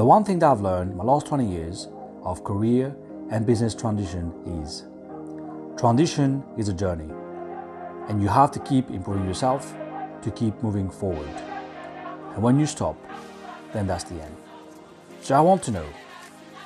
The one thing that I've learned in my last 20 years of career and business transition is transition is a journey, and you have to keep improving yourself to keep moving forward. And when you stop, then that's the end. So I want to know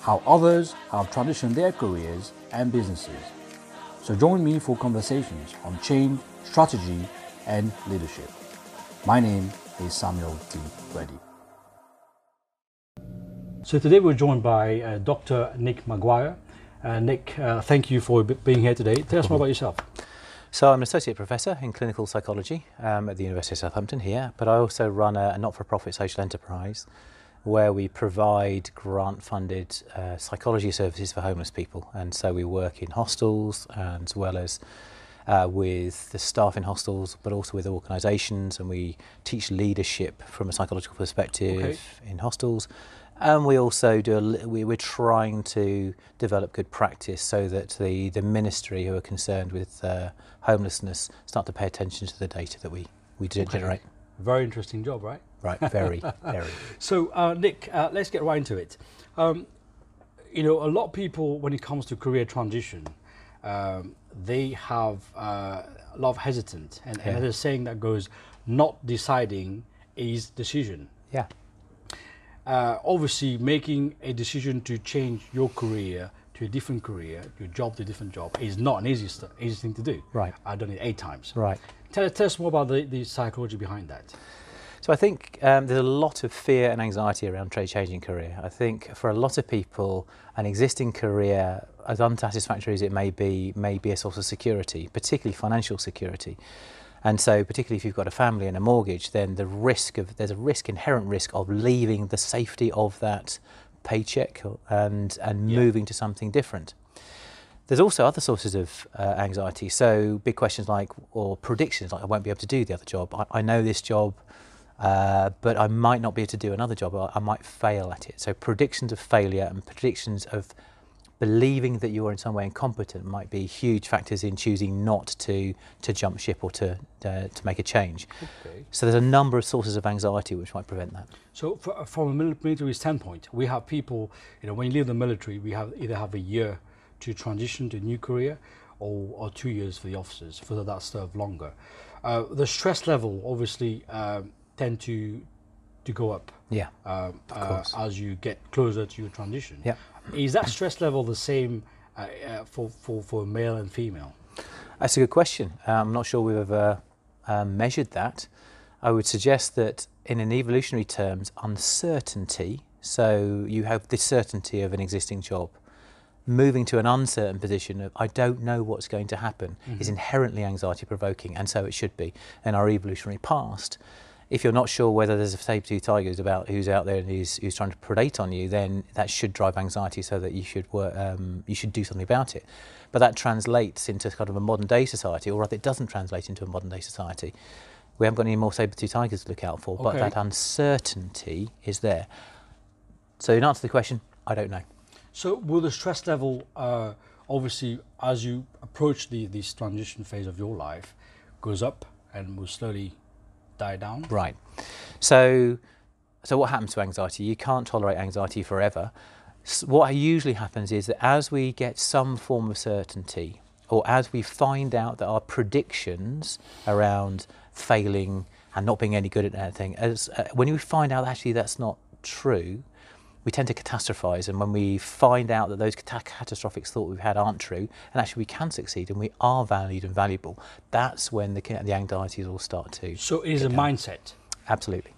how others have transitioned their careers and businesses. So join me for conversations on change, strategy, and leadership. My name is Samuel T. Reddy. So today we're joined by uh, Dr. Nick Maguire. Uh, Nick, uh, thank you for being here today. Tell us more about yourself. So I'm an associate professor in clinical psychology um, at the University of Southampton here, but I also run a, a not-for-profit social enterprise where we provide grant-funded uh, psychology services for homeless people. And so we work in hostels as well as uh, with the staff in hostels, but also with organisations, and we teach leadership from a psychological perspective Okay. in hostels. And we also do, a, we, we're trying to develop good practice so that the, the ministry who are concerned with uh, homelessness start to pay attention to the data that we, we do generate. Very interesting job, right? Right, very, very. So, uh, Nick, uh, let's get right into it. Um, you know, a lot of people, when it comes to career transition, um, they have uh, a lot of hesitant, and, and Yeah. there's a saying that goes, "Not deciding is decision." Yeah, Uh, obviously, making a decision to change your career to a different career, your job to a different job, is not an easy, easy thing to do. Right. I've done it eight times. right. Tell, tell us more about the, the psychology behind that. So I think um, there's a lot of fear and anxiety around trade changing career. I think for a lot of people, an existing career, as unsatisfactory as it may be, may be a source of security, particularly financial security. And so, particularly if you've got a family and a mortgage, then the risk of there's a risk, inherent risk of leaving the safety of that paycheck and and Yeah. moving to something different. There's also other sources of uh, anxiety. So big questions like, or predictions like, I won't be able to do the other job. I, I know this job, uh, but I might not be able to do another job. I, I might fail at it. So predictions of failure and predictions of believing that you are in some way incompetent might be huge factors in choosing not to to jump ship or to uh, to make a change. Okay. So there's a number of sources of anxiety which might prevent that. So, for, from a military standpoint, we have people. You know, when you leave the military, we have either have a year to transition to a new career, or, or two years for the officers for that serve longer. Uh, the stress level obviously um, tend to to go up Yeah. um, uh, as you get closer to your transition. Yeah. Is that stress level the same uh, uh, for, for for male and female? That's a good question. Uh, I'm not sure we've ever um, measured that. I would suggest that in an evolutionary terms, uncertainty, so you have the certainty of an existing job, moving to an uncertain position of I don't know what's going to happen is inherently anxiety provoking, and so it should be in our evolutionary past. If you're not sure whether there's a saber-tooth tiger about who's out there and who's, who's trying to predate on you, then that should drive anxiety, so that you should work, um, you should do something about it. But that translates into kind of a modern day society, or rather, it doesn't translate into a modern day society. We haven't got any more saber-tooth tigers to look out for, but that uncertainty is there. So, in answer to the question, I don't know. So will the stress level, uh, obviously, as you approach the this transition phase of your life, goes up and will slowly die down? Right. So, so what happens to anxiety? You can't tolerate anxiety forever. S- What usually happens is that as we get some form of certainty, or as we find out that our predictions around failing and not being any good at anything, as uh, when we find out actually that's not true, we tend to catastrophize. And when we find out that those cata- catastrophic thoughts we've had aren't true, and actually we can succeed and we are valued and valuable, that's when the, the anxieties all start to. So it is a down. mindset. Absolutely.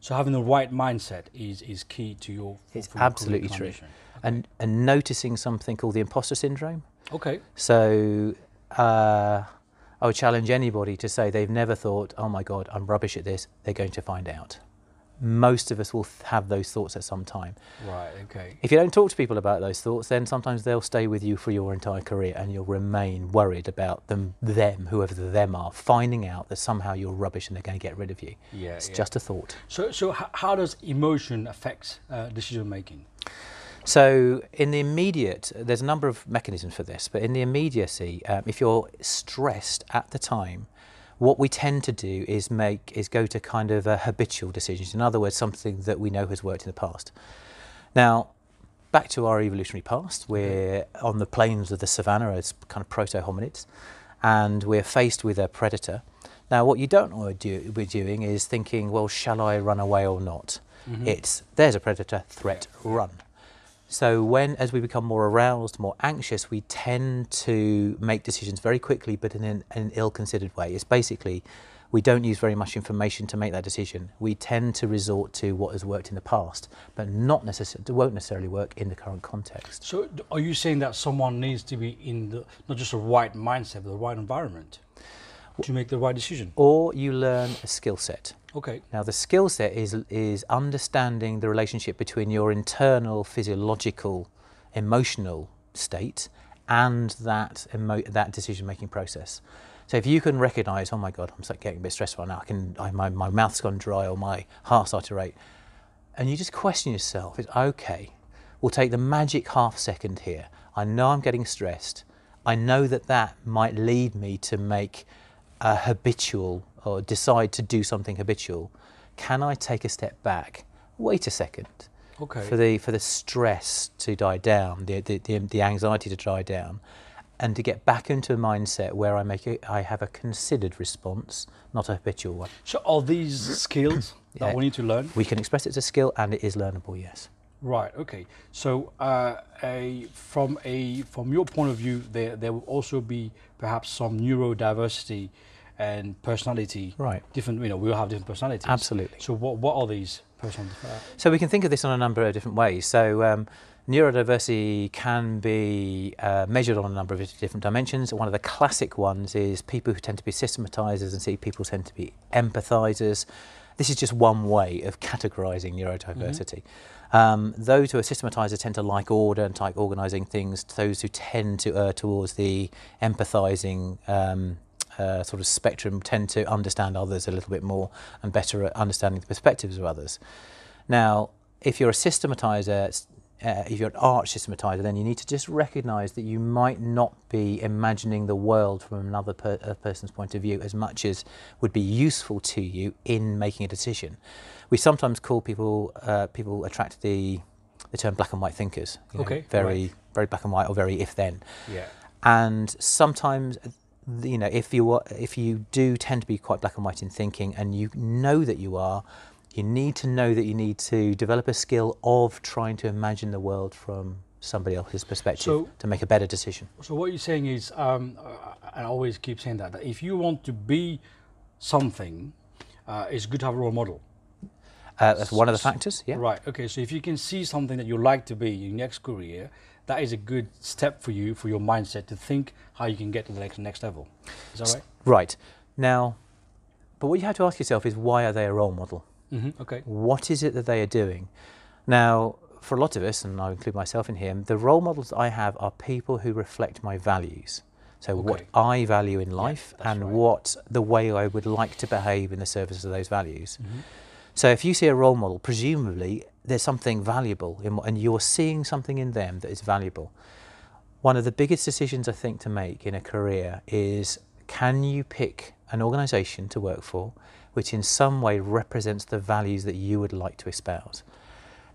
So having the right mindset is, is key to your. It's for your career absolutely true. transition. And, and noticing something called the imposter syndrome. Okay. So uh, I would challenge anybody to say they've never thought, oh my God, I'm rubbish at this. They're going to find out. Most of us will have those thoughts at some time. Right. Okay. If you don't talk to people about those thoughts, then sometimes they'll stay with you for your entire career and you'll remain worried about them, them, whoever the them are, finding out that somehow you're rubbish and they're going to get rid of you. Yeah. It's yeah. just a thought. So so how does emotion affect uh, decision making? So, in the immediate, there's a number of mechanisms for this, but in the immediacy, um, if you're stressed at the time, what we tend to do is make is go to kind of habitual decisions. In other words, something that we know has worked in the past. Now, back to our evolutionary past, we're on the plains of the savannah as kind of proto hominids, and we're faced with a predator. Now, what you don't want to do, we're doing is thinking, well, shall I run away or not? Mm-hmm. It's there's a predator, threat, run. So when, as we become more aroused, more anxious, we tend to make decisions very quickly, but in an, an ill-considered way. It's basically we don't use very much information to make that decision. We tend to resort to what has worked in the past, but not necessarily won't necessarily work in the current context. So, are you saying that someone needs to be in the not just the right mindset, but the right environment to make the right decision? Or you learn a skill set. Okay. Now, the skill set is, is understanding the relationship between your internal physiological, emotional state and that, emo- that decision making process. So if you can recognise, oh my God, I'm getting a bit stressed right now, I can, I, my, my mouth's gone dry or my heart started to rate, and you just question yourself, it's okay, we'll take the magic half second here. I know I'm getting stressed. I know that that might lead me to make a habitual or decide to do something habitual, can I take a step back? Wait a second. Okay. For the for the stress to die down, the the, the, the anxiety to die down, and to get back into a mindset where I make a, I have a considered response, not a habitual one. So are these skills that we need to learn? We can express it as a skill, and it is learnable. Yes. Right. Okay. So, uh, a from a from your point of view, there there will also be perhaps some neurodiversity and personality. Right. Different, you know, we all have different personalities. Absolutely. So what, what are these personalities? So we can think of this on a number of different ways. So um, neurodiversity can be uh, measured on a number of different dimensions. One of the classic ones is people who tend to be systematizers and see people tend to be empathizers. This is just one way of categorizing neurodiversity. Mm-hmm. Um, those who are systematizers tend to like order and like organizing things. Those who tend to err towards the empathizing um, uh, sort of spectrum tend to understand others a little bit more and better at understanding the perspectives of others. Now, if you're a systematizer, uh, if you're an arch systematizer, then you need to just recognize that you might not be imagining the world from another per- person's point of view as much as would be useful to you in making a decision. We sometimes call people uh, people attract the the term black and white thinkers. okay. Know, very right. very black and white or very if then. Yeah. And sometimes you know, if you are, if you do tend to be quite black and white in thinking, and you know that you are, you need to know that you need to develop a skill of trying to imagine the world from somebody else's perspective so, to make a better decision. So what you're saying is, um, I always keep saying that, that if you want to be something, uh, it's good to have a role model. Uh, that's one of the factors, yeah. Right, okay, so if you can see something that you like to be in your next career, that is a good step for you, for your mindset to think how you can get to the next, next level. Is that right? Right. Now, but what you have to ask yourself is why are they a role model? Mm-hmm. Okay. What is it that they are doing? Now, for a lot of us, and I include myself in here, the role models I have are people who reflect my values. So okay. what I value in life yeah, and right. what the way I would like to behave in the service of those values. Mm-hmm. So if you see a role model, presumably there's something valuable in, and you're seeing something in them that is valuable. One of the biggest decisions I think to make in a career is can you pick an organization to work for which in some way represents the values that you would like to espouse?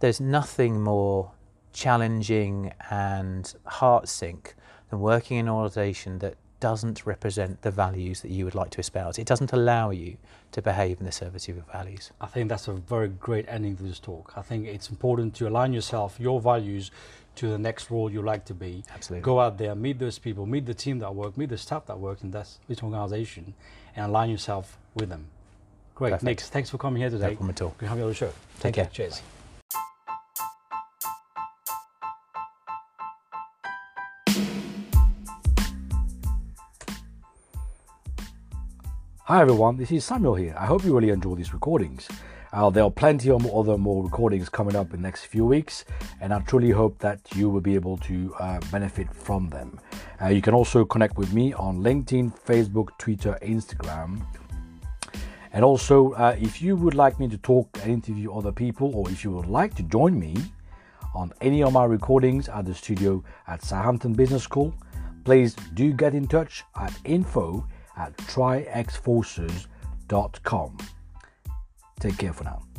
There's nothing more challenging and heart sink than working in an organization that doesn't represent the values that you would like to espouse. It doesn't allow you to behave in the service of your values. I think that's a very great ending to this talk. I think it's important to align yourself, your values, to the next role you like to be. Absolutely. Go out there, meet those people, meet the team that work, meet the staff that work in this organization, and align yourself with them. Great. Perfect. Nick, thanks for coming here today. No problem at all. Good to have you on the show. Take Thank care. You. Cheers. Hi everyone, this is Samuel here. I hope you really enjoy these recordings. Uh, there are plenty of other more recordings coming up in the next few weeks, and I truly hope that you will be able to uh, benefit from them. Uh, you can also connect with me on LinkedIn, Facebook, Twitter, Instagram. And also, uh, if you would like me to talk and interview other people, or if you would like to join me on any of my recordings at the studio at Southampton Business School, please do get in touch at info at tryxforces.com. Take care for now.